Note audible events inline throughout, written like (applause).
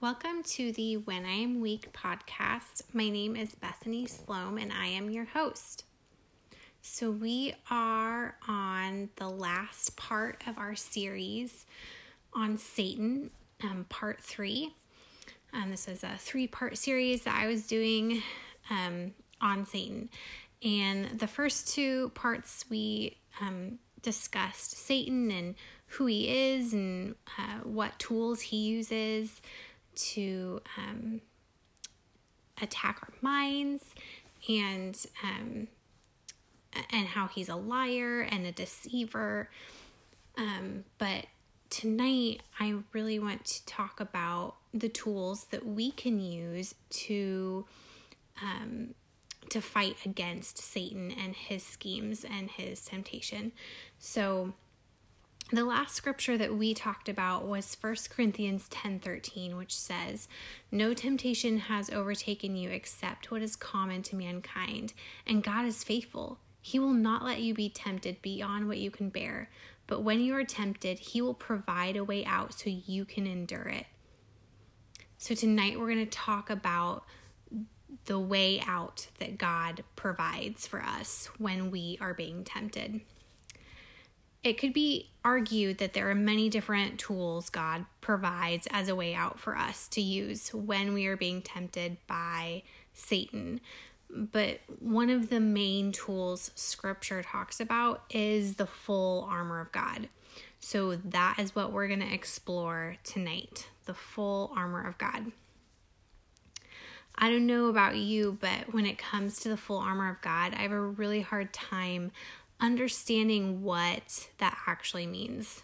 Welcome to the When I Am Weak podcast. My name is Bethany Sloan and I am your host. So, we are on the last part of our series on Satan, um, part three. Um, this is a three part series that I was doing um, on Satan. And the first two parts we um, discussed Satan and who he is and uh, what tools he uses to um, attack our minds and um, and how he's a liar and a deceiver. Um, but tonight, I really want to talk about the tools that we can use to um, to fight against Satan and his schemes and his temptation. So the last scripture that we talked about was 1 Corinthians 10:13 which says, "No temptation has overtaken you except what is common to mankind, and God is faithful. He will not let you be tempted beyond what you can bear, but when you are tempted, he will provide a way out so you can endure it." So tonight we're going to talk about the way out that God provides for us when we are being tempted it could be argued that there are many different tools God provides as a way out for us to use when we are being tempted by Satan. But one of the main tools scripture talks about is the full armor of God. So that is what we're going to explore tonight the full armor of God. I don't know about you, but when it comes to the full armor of God, I have a really hard time understanding what that actually means.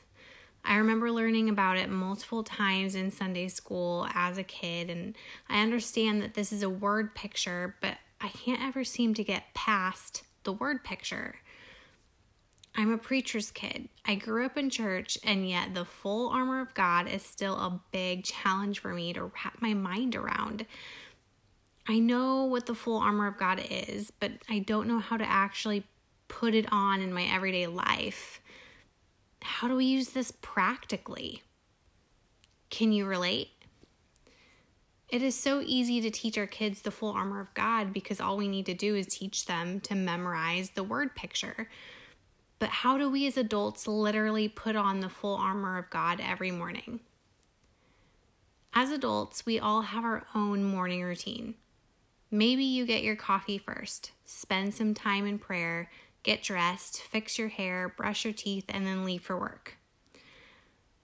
I remember learning about it multiple times in Sunday school as a kid, and I understand that this is a word picture, but I can't ever seem to get past the word picture. I'm a preacher's kid. I grew up in church, and yet the full armor of God is still a big challenge for me to wrap my mind around. I know what the full armor of God is, but I don't know how to actually put it on in my everyday life. How do we use this practically? Can you relate? It is so easy to teach our kids the full armor of God because all we need to do is teach them to memorize the word picture. But how do we as adults literally put on the full armor of God every morning? As adults, we all have our own morning routine. Maybe you get your coffee first, spend some time in prayer, get dressed, fix your hair, brush your teeth, and then leave for work.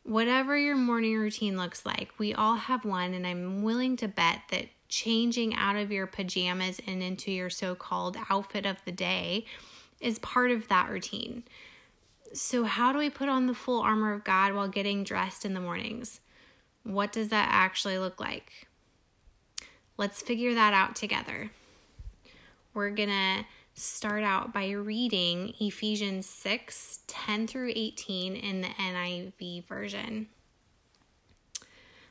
Whatever your morning routine looks like, we all have one, and I'm willing to bet that changing out of your pajamas and into your so called outfit of the day is part of that routine. So, how do we put on the full armor of God while getting dressed in the mornings? What does that actually look like? Let's figure that out together. We're gonna start out by reading Ephesians 6 10 through 18 in the NIV version.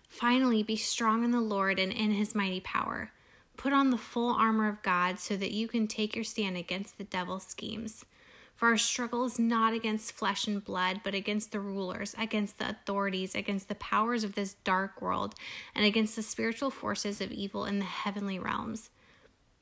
Finally, be strong in the Lord and in his mighty power. Put on the full armor of God so that you can take your stand against the devil's schemes. For our struggle is not against flesh and blood, but against the rulers, against the authorities, against the powers of this dark world, and against the spiritual forces of evil in the heavenly realms.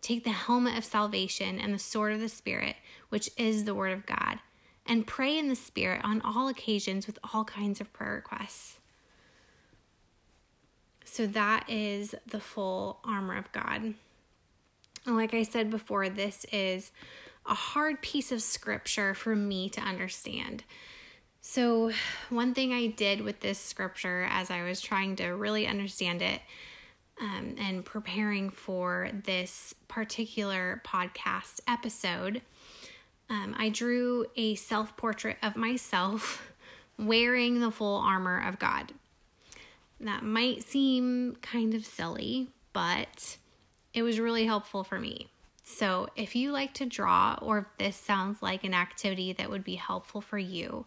Take the helmet of salvation and the sword of the Spirit, which is the Word of God, and pray in the Spirit on all occasions with all kinds of prayer requests. So that is the full armor of God. And like I said before, this is a hard piece of scripture for me to understand. So, one thing I did with this scripture as I was trying to really understand it um, and preparing for this particular podcast episode, um, I drew a self portrait of myself (laughs) wearing the full armor of God. That might seem kind of silly, but it was really helpful for me. So, if you like to draw or if this sounds like an activity that would be helpful for you,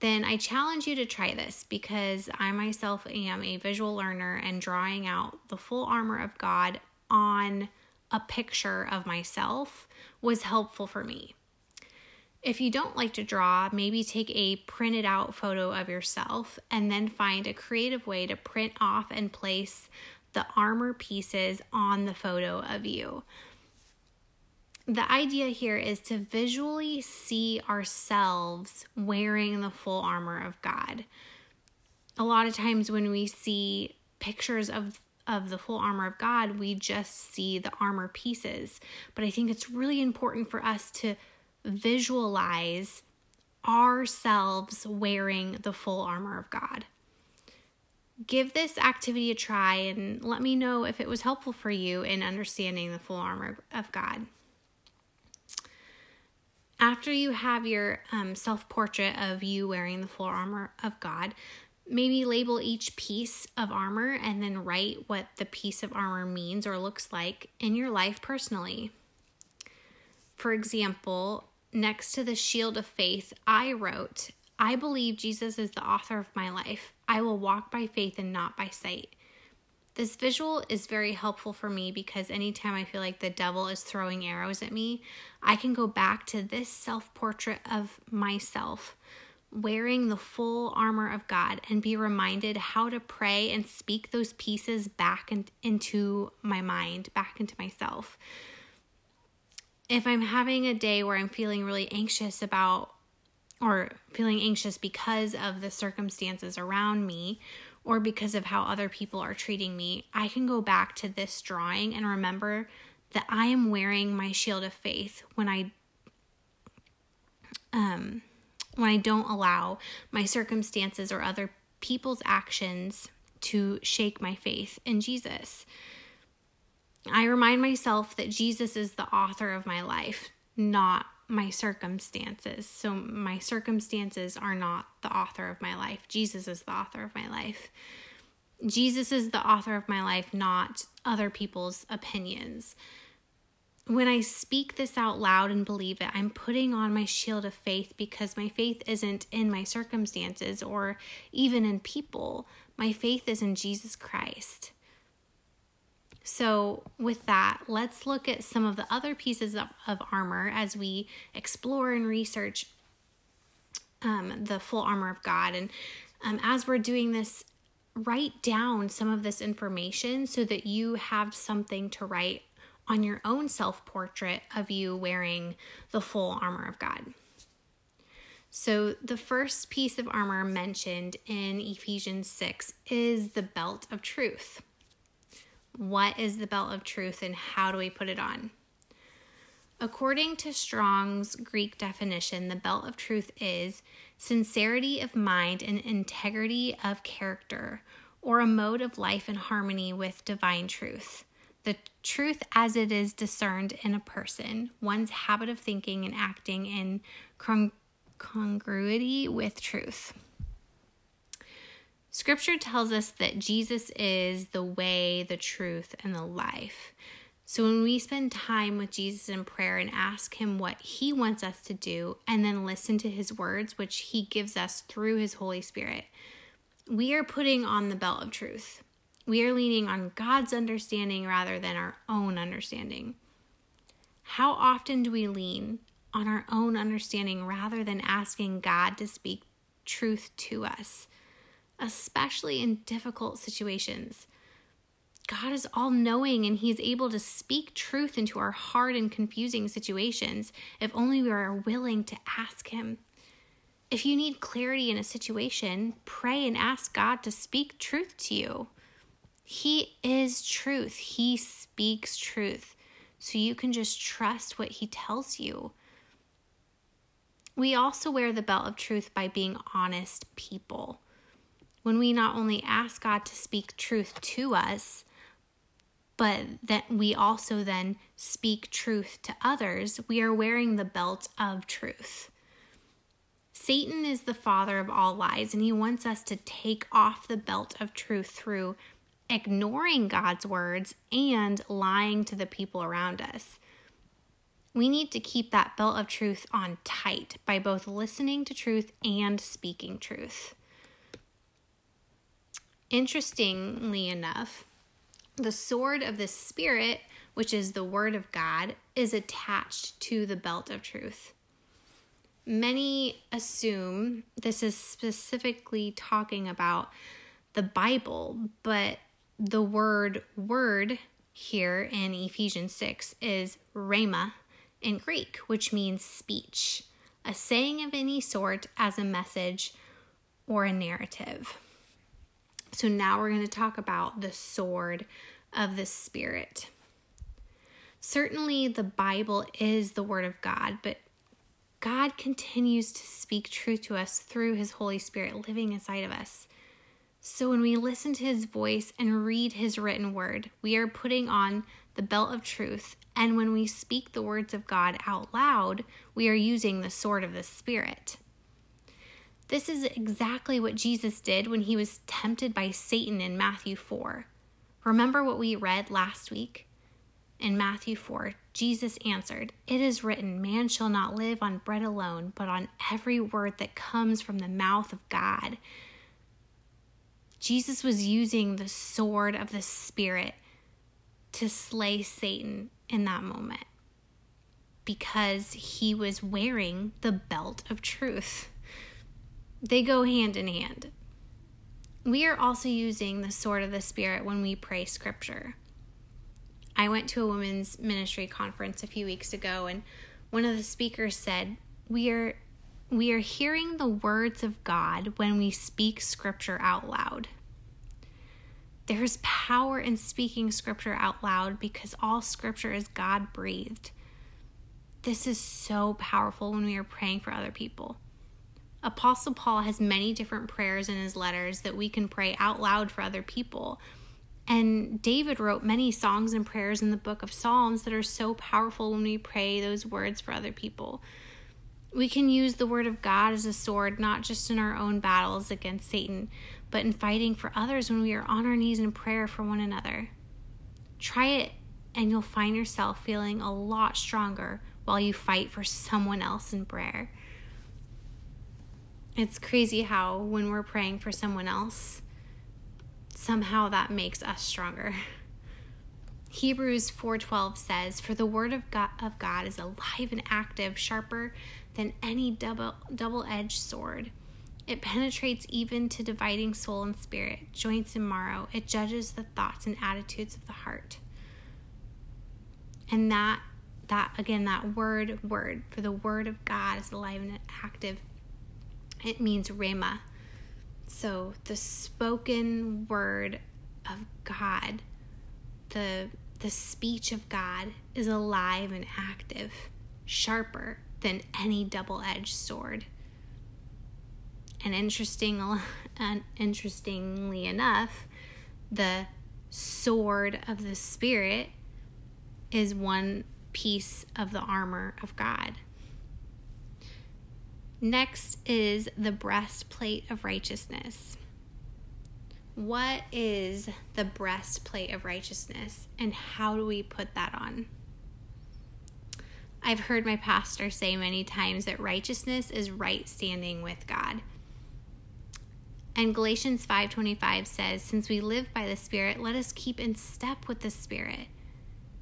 then I challenge you to try this because I myself am a visual learner and drawing out the full armor of God on a picture of myself was helpful for me. If you don't like to draw, maybe take a printed out photo of yourself and then find a creative way to print off and place the armor pieces on the photo of you. The idea here is to visually see ourselves wearing the full armor of God. A lot of times when we see pictures of of the full armor of God, we just see the armor pieces. But I think it's really important for us to visualize ourselves wearing the full armor of God. Give this activity a try and let me know if it was helpful for you in understanding the full armor of God. After you have your um, self portrait of you wearing the full armor of God, maybe label each piece of armor and then write what the piece of armor means or looks like in your life personally. For example, next to the shield of faith, I wrote, I believe Jesus is the author of my life. I will walk by faith and not by sight. This visual is very helpful for me because anytime I feel like the devil is throwing arrows at me, I can go back to this self portrait of myself wearing the full armor of God and be reminded how to pray and speak those pieces back in, into my mind, back into myself. If I'm having a day where I'm feeling really anxious about or feeling anxious because of the circumstances around me or because of how other people are treating me, I can go back to this drawing and remember that I am wearing my shield of faith when I um when I don't allow my circumstances or other people's actions to shake my faith in Jesus. I remind myself that Jesus is the author of my life, not my circumstances. So my circumstances are not the author of my life. Jesus is the author of my life. Jesus is the author of my life, not other people's opinions. When I speak this out loud and believe it, I'm putting on my shield of faith because my faith isn't in my circumstances or even in people. My faith is in Jesus Christ. So, with that, let's look at some of the other pieces of, of armor as we explore and research um, the full armor of God. And um, as we're doing this, write down some of this information so that you have something to write on your own self portrait of you wearing the full armor of God. So, the first piece of armor mentioned in Ephesians 6 is the belt of truth. What is the belt of truth and how do we put it on? According to Strong's Greek definition, the belt of truth is sincerity of mind and integrity of character, or a mode of life in harmony with divine truth. The truth as it is discerned in a person, one's habit of thinking and acting in congruity with truth. Scripture tells us that Jesus is the way, the truth, and the life. So when we spend time with Jesus in prayer and ask Him what He wants us to do, and then listen to His words, which He gives us through His Holy Spirit, we are putting on the belt of truth. We are leaning on God's understanding rather than our own understanding. How often do we lean on our own understanding rather than asking God to speak truth to us? Especially in difficult situations. God is all knowing and He is able to speak truth into our hard and confusing situations if only we are willing to ask Him. If you need clarity in a situation, pray and ask God to speak truth to you. He is truth, He speaks truth. So you can just trust what He tells you. We also wear the belt of truth by being honest people when we not only ask God to speak truth to us, but that we also then speak truth to others, we are wearing the belt of truth. Satan is the father of all lies, and he wants us to take off the belt of truth through ignoring God's words and lying to the people around us. We need to keep that belt of truth on tight by both listening to truth and speaking truth. Interestingly enough, the sword of the Spirit, which is the Word of God, is attached to the belt of truth. Many assume this is specifically talking about the Bible, but the word word here in Ephesians 6 is rhema in Greek, which means speech, a saying of any sort as a message or a narrative. So now we're going to talk about the sword of the Spirit. Certainly, the Bible is the Word of God, but God continues to speak truth to us through His Holy Spirit living inside of us. So when we listen to His voice and read His written word, we are putting on the belt of truth. And when we speak the words of God out loud, we are using the sword of the Spirit. This is exactly what Jesus did when he was tempted by Satan in Matthew 4. Remember what we read last week? In Matthew 4, Jesus answered, It is written, Man shall not live on bread alone, but on every word that comes from the mouth of God. Jesus was using the sword of the Spirit to slay Satan in that moment because he was wearing the belt of truth. They go hand in hand. We are also using the sword of the Spirit when we pray scripture. I went to a women's ministry conference a few weeks ago and one of the speakers said, "We are we are hearing the words of God when we speak scripture out loud." There's power in speaking scripture out loud because all scripture is God breathed. This is so powerful when we are praying for other people. Apostle Paul has many different prayers in his letters that we can pray out loud for other people. And David wrote many songs and prayers in the book of Psalms that are so powerful when we pray those words for other people. We can use the word of God as a sword, not just in our own battles against Satan, but in fighting for others when we are on our knees in prayer for one another. Try it, and you'll find yourself feeling a lot stronger while you fight for someone else in prayer. It's crazy how when we're praying for someone else, somehow that makes us stronger. Hebrews 4:12 says, "For the word of God, of God is alive and active, sharper than any double double-edged sword. It penetrates even to dividing soul and spirit, joints and marrow. It judges the thoughts and attitudes of the heart." And that that again that word word for the word of God is alive and active it means rhema. So the spoken word of God, the the speech of God is alive and active, sharper than any double-edged sword. And interesting and interestingly enough, the sword of the spirit is one piece of the armor of God. Next is the breastplate of righteousness. What is the breastplate of righteousness and how do we put that on? I've heard my pastor say many times that righteousness is right standing with God. And Galatians 5:25 says, "Since we live by the Spirit, let us keep in step with the Spirit."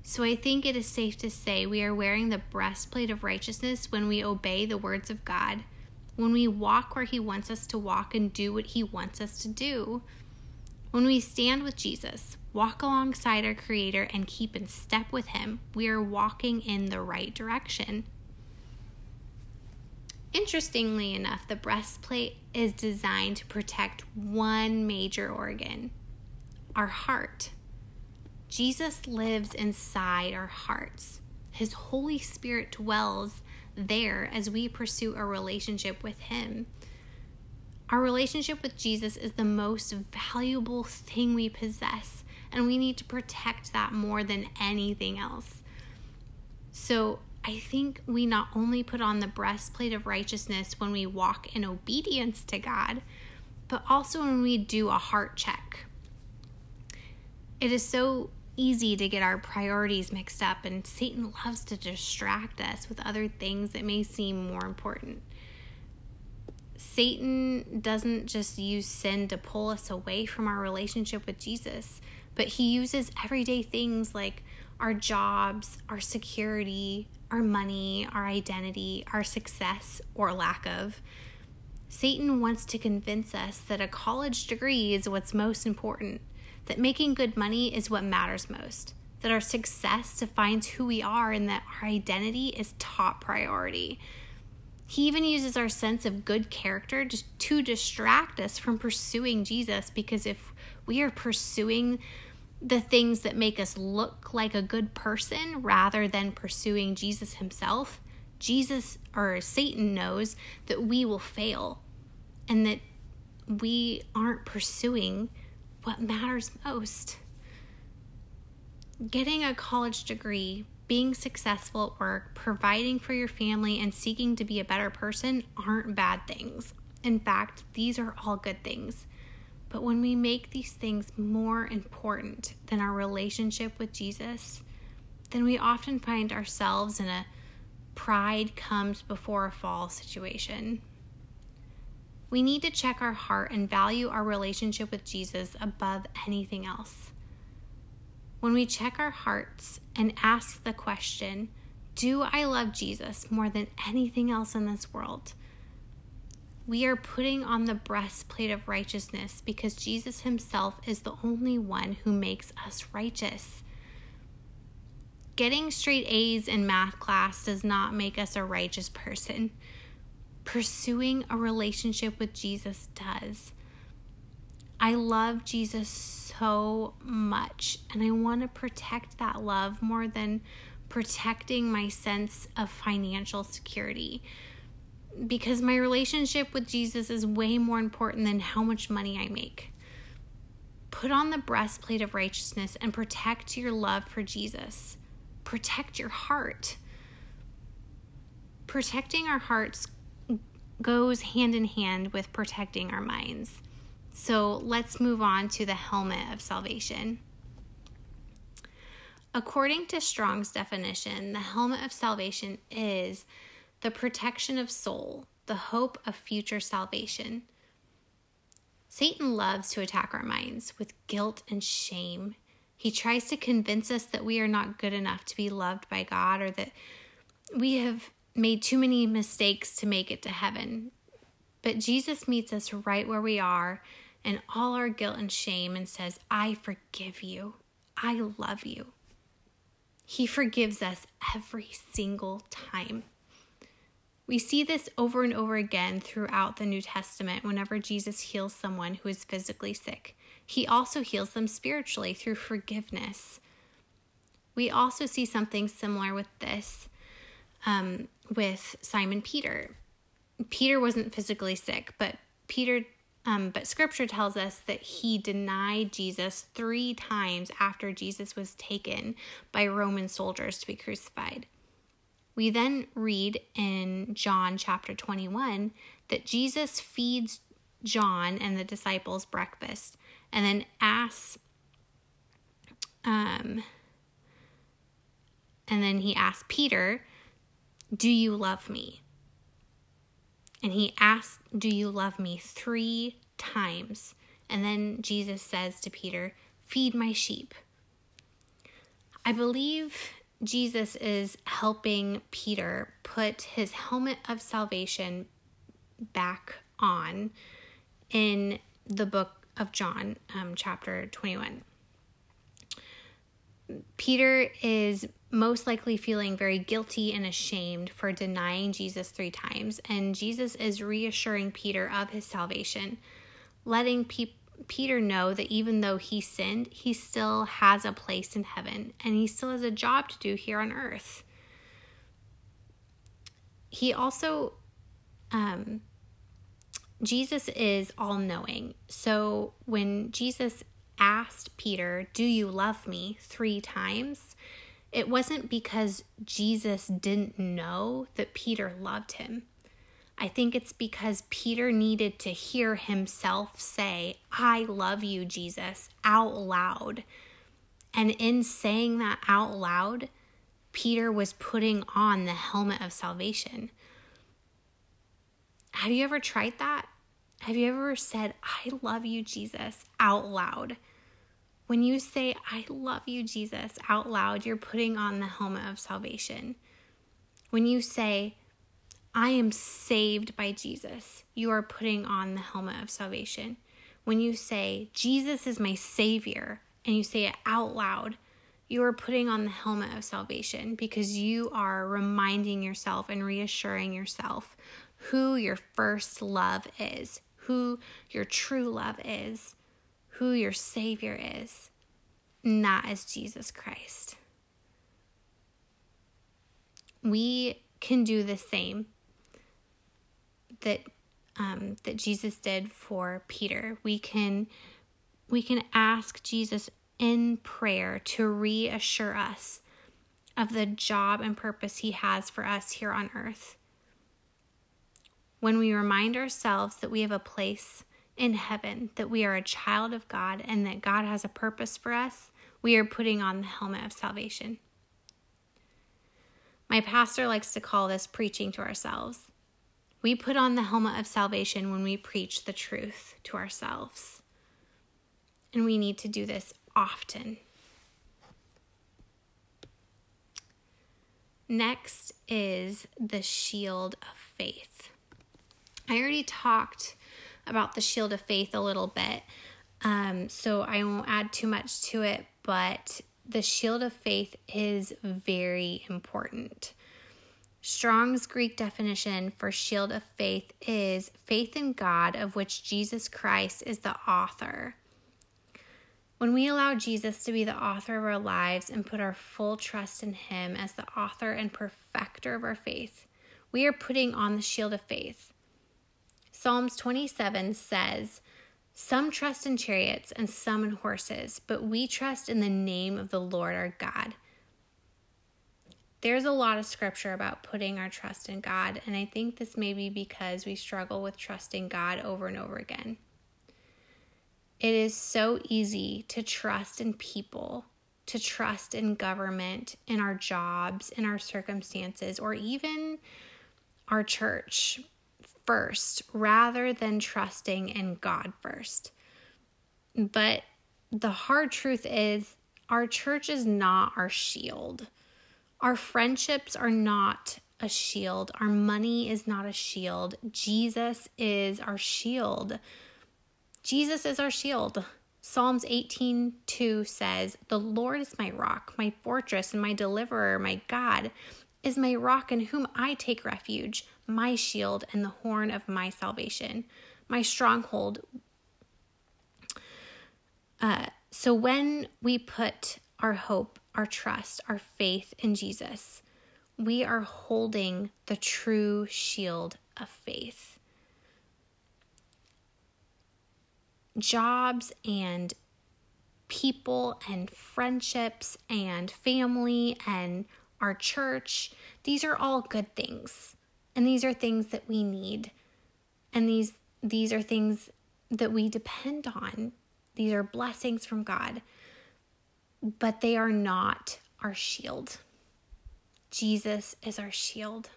So I think it is safe to say we are wearing the breastplate of righteousness when we obey the words of God when we walk where He wants us to walk and do what He wants us to do, when we stand with Jesus, walk alongside our Creator, and keep in step with Him, we are walking in the right direction. Interestingly enough, the breastplate is designed to protect one major organ our heart. Jesus lives inside our hearts. His Holy Spirit dwells there as we pursue a relationship with Him. Our relationship with Jesus is the most valuable thing we possess, and we need to protect that more than anything else. So, I think we not only put on the breastplate of righteousness when we walk in obedience to God, but also when we do a heart check. It is so easy to get our priorities mixed up, and Satan loves to distract us with other things that may seem more important. Satan doesn't just use sin to pull us away from our relationship with Jesus, but he uses everyday things like our jobs, our security, our money, our identity, our success or lack of. Satan wants to convince us that a college degree is what's most important, that making good money is what matters most, that our success defines who we are, and that our identity is top priority. He even uses our sense of good character to, distract us from pursuing Jesus because if we are pursuing the things that make us look like a good person rather than pursuing Jesus himself, Jesus or Satan knows that we will fail and that we aren't pursuing what matters most. Getting a college degree being successful at work, providing for your family, and seeking to be a better person aren't bad things. In fact, these are all good things. But when we make these things more important than our relationship with Jesus, then we often find ourselves in a pride comes before a fall situation. We need to check our heart and value our relationship with Jesus above anything else. When we check our hearts and ask the question, Do I love Jesus more than anything else in this world? We are putting on the breastplate of righteousness because Jesus himself is the only one who makes us righteous. Getting straight A's in math class does not make us a righteous person. Pursuing a relationship with Jesus does. I love Jesus so much, and I want to protect that love more than protecting my sense of financial security. Because my relationship with Jesus is way more important than how much money I make. Put on the breastplate of righteousness and protect your love for Jesus. Protect your heart. Protecting our hearts goes hand in hand with protecting our minds. So let's move on to the helmet of salvation. According to Strong's definition, the helmet of salvation is the protection of soul, the hope of future salvation. Satan loves to attack our minds with guilt and shame. He tries to convince us that we are not good enough to be loved by God or that we have made too many mistakes to make it to heaven. But Jesus meets us right where we are and all our guilt and shame and says, I forgive you. I love you. He forgives us every single time. We see this over and over again throughout the New Testament whenever Jesus heals someone who is physically sick. He also heals them spiritually through forgiveness. We also see something similar with this um, with Simon Peter. Peter wasn't physically sick, but Peter um, but scripture tells us that he denied Jesus three times after Jesus was taken by Roman soldiers to be crucified. We then read in John chapter 21 that Jesus feeds John and the disciples breakfast and then asks, um, and then he asks Peter, Do you love me? And he asked, Do you love me? three times. And then Jesus says to Peter, Feed my sheep. I believe Jesus is helping Peter put his helmet of salvation back on in the book of John, um, chapter 21. Peter is most likely feeling very guilty and ashamed for denying Jesus three times, and Jesus is reassuring Peter of his salvation, letting Pe- Peter know that even though he sinned, he still has a place in heaven and he still has a job to do here on earth. He also, um, Jesus is all knowing. So when Jesus asked Peter, Do you love me? three times, it wasn't because Jesus didn't know that Peter loved him. I think it's because Peter needed to hear himself say, I love you, Jesus, out loud. And in saying that out loud, Peter was putting on the helmet of salvation. Have you ever tried that? Have you ever said, I love you, Jesus, out loud? When you say, I love you, Jesus, out loud, you're putting on the helmet of salvation. When you say, I am saved by Jesus, you are putting on the helmet of salvation. When you say, Jesus is my Savior, and you say it out loud, you are putting on the helmet of salvation because you are reminding yourself and reassuring yourself who your first love is, who your true love is, who your Savior is, that is Jesus Christ. We can do the same that um, that Jesus did for Peter. We can we can ask Jesus in prayer to reassure us of the job and purpose He has for us here on earth. When we remind ourselves that we have a place in heaven, that we are a child of God, and that God has a purpose for us, we are putting on the helmet of salvation. My pastor likes to call this preaching to ourselves. We put on the helmet of salvation when we preach the truth to ourselves. And we need to do this often. Next is the shield of faith. I already talked about the shield of faith a little bit, um, so I won't add too much to it, but the shield of faith is very important. Strong's Greek definition for shield of faith is faith in God, of which Jesus Christ is the author. When we allow Jesus to be the author of our lives and put our full trust in Him as the author and perfecter of our faith, we are putting on the shield of faith. Psalms 27 says, Some trust in chariots and some in horses, but we trust in the name of the Lord our God. There's a lot of scripture about putting our trust in God, and I think this may be because we struggle with trusting God over and over again. It is so easy to trust in people, to trust in government, in our jobs, in our circumstances, or even our church first, rather than trusting in God first. But the hard truth is, our church is not our shield. Our friendships are not a shield. Our money is not a shield. Jesus is our shield. Jesus is our shield. Psalms 18:2 says, "The Lord is my rock, my fortress and my deliverer, my God is my rock in whom I take refuge, my shield and the horn of my salvation, my stronghold." Uh, so when we put our hope our trust, our faith in Jesus, we are holding the true shield of faith. Jobs and people and friendships and family and our church, these are all good things. And these are things that we need. And these these are things that we depend on. These are blessings from God but they are not our shield. Jesus is our shield.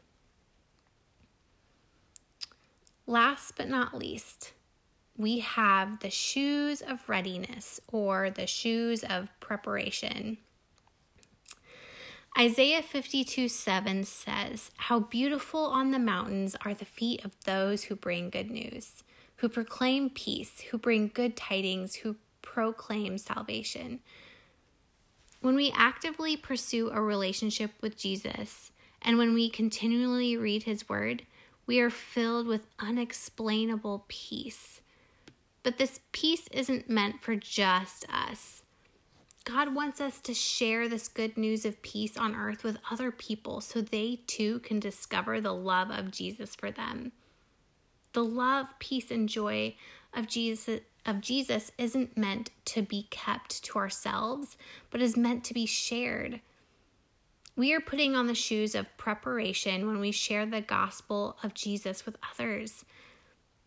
Last but not least, we have the shoes of readiness or the shoes of preparation. Isaiah 52 7 says, How beautiful on the mountains are the feet of those who bring good news, who proclaim peace, who bring good tidings, who proclaim salvation when we actively pursue a relationship with Jesus and when we continually read his word, we are filled with unexplainable peace. But this peace isn't meant for just us. God wants us to share this good news of peace on earth with other people so they too can discover the love of Jesus for them. The love, peace, and joy of Jesus of Jesus isn't meant to be kept to ourselves, but is meant to be shared. We are putting on the shoes of preparation when we share the gospel of Jesus with others.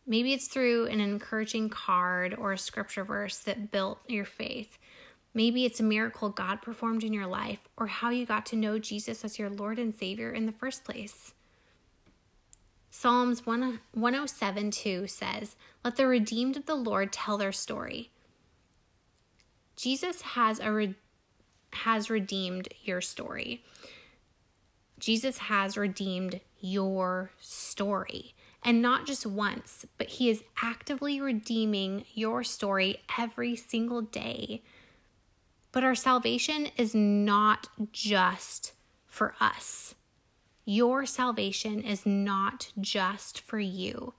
Maybe it's through an encouraging card or a scripture verse that built your faith. Maybe it's a miracle God performed in your life or how you got to know Jesus as your Lord and Savior in the first place. Psalms 107 2 says, Let the redeemed of the Lord tell their story. Jesus has a re- has redeemed your story. Jesus has redeemed your story. And not just once, but He is actively redeeming your story every single day. But our salvation is not just for us. Your salvation is not just for you.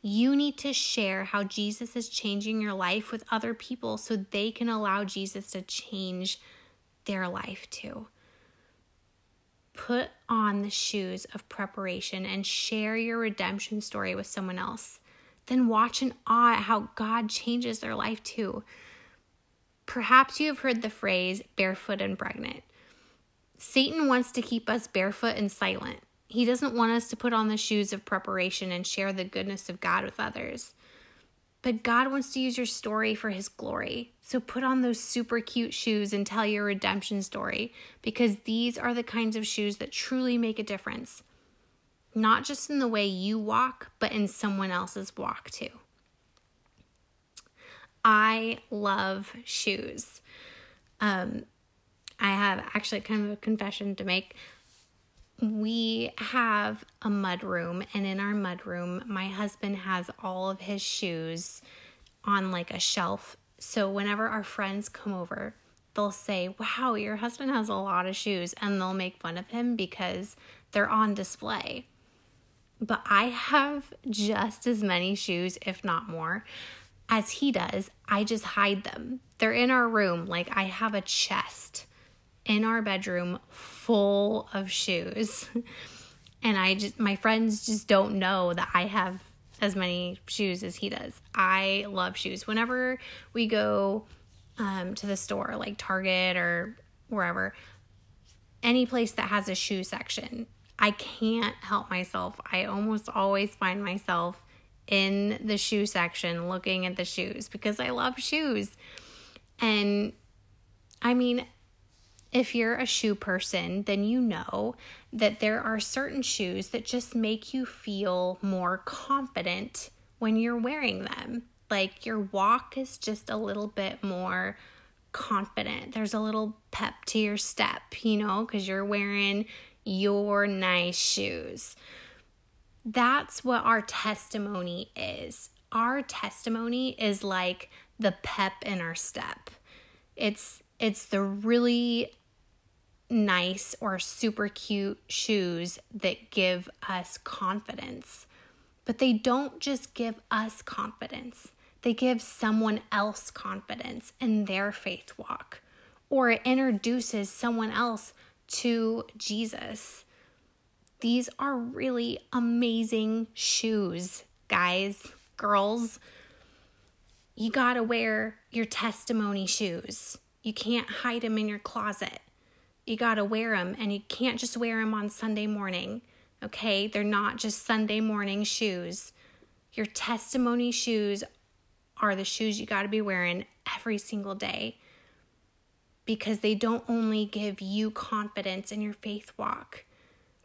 You need to share how Jesus is changing your life with other people so they can allow Jesus to change their life too. Put on the shoes of preparation and share your redemption story with someone else. Then watch in awe at how God changes their life too. Perhaps you have heard the phrase barefoot and pregnant. Satan wants to keep us barefoot and silent. He doesn't want us to put on the shoes of preparation and share the goodness of God with others. But God wants to use your story for His glory. So put on those super cute shoes and tell your redemption story because these are the kinds of shoes that truly make a difference. Not just in the way you walk, but in someone else's walk too. I love shoes. Um, I have actually kind of a confession to make. We have a mud room, and in our mud room, my husband has all of his shoes on like a shelf. So whenever our friends come over, they'll say, Wow, your husband has a lot of shoes, and they'll make fun of him because they're on display. But I have just as many shoes, if not more, as he does. I just hide them. They're in our room. Like I have a chest in our bedroom full of shoes. (laughs) and I just, my friends just don't know that I have as many shoes as he does. I love shoes. Whenever we go um, to the store, like Target or wherever, any place that has a shoe section, I can't help myself. I almost always find myself in the shoe section looking at the shoes because I love shoes. And I mean, if you're a shoe person, then you know that there are certain shoes that just make you feel more confident when you're wearing them. Like your walk is just a little bit more confident. There's a little pep to your step, you know, because you're wearing your nice shoes. That's what our testimony is. Our testimony is like the pep in our step. It's it's the really nice or super cute shoes that give us confidence. But they don't just give us confidence, they give someone else confidence in their faith walk, or it introduces someone else to Jesus. These are really amazing shoes, guys, girls. You gotta wear your testimony shoes. You can't hide them in your closet you got to wear them and you can't just wear them on Sunday morning. Okay? They're not just Sunday morning shoes. Your testimony shoes are the shoes you got to be wearing every single day because they don't only give you confidence in your faith walk,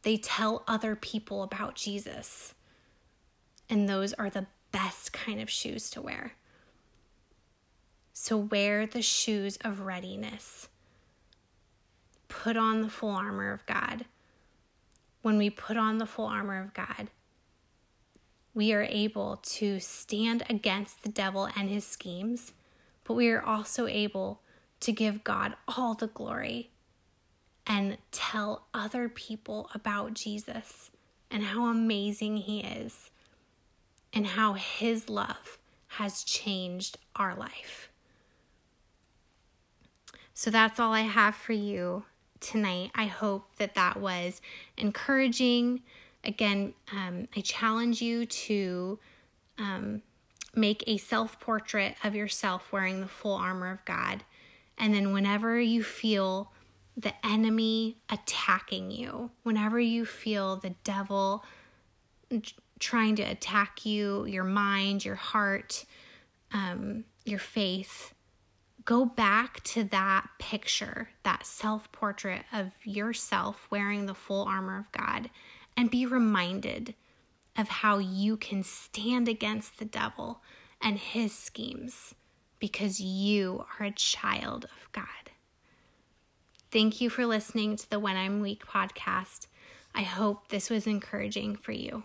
they tell other people about Jesus. And those are the best kind of shoes to wear. So wear the shoes of readiness put on the full armor of God, when we put on the full armor of God, we are able to stand against the devil and his schemes, but we are also able to give God all the glory and tell other people about Jesus and how amazing he is and how his love has changed our life. So that's all I have for you tonight. I hope that that was encouraging. Again, um, I challenge you to um, make a self portrait of yourself wearing the full armor of God. And then, whenever you feel the enemy attacking you, whenever you feel the devil trying to attack you, your mind, your heart, um, your faith, go back to that picture, that self portrait of yourself wearing the full armor of God, and be reminded of how you can stand against the devil and his schemes because you are a child of God. Thank you for listening to the When I'm Weak podcast. I hope this was encouraging for you.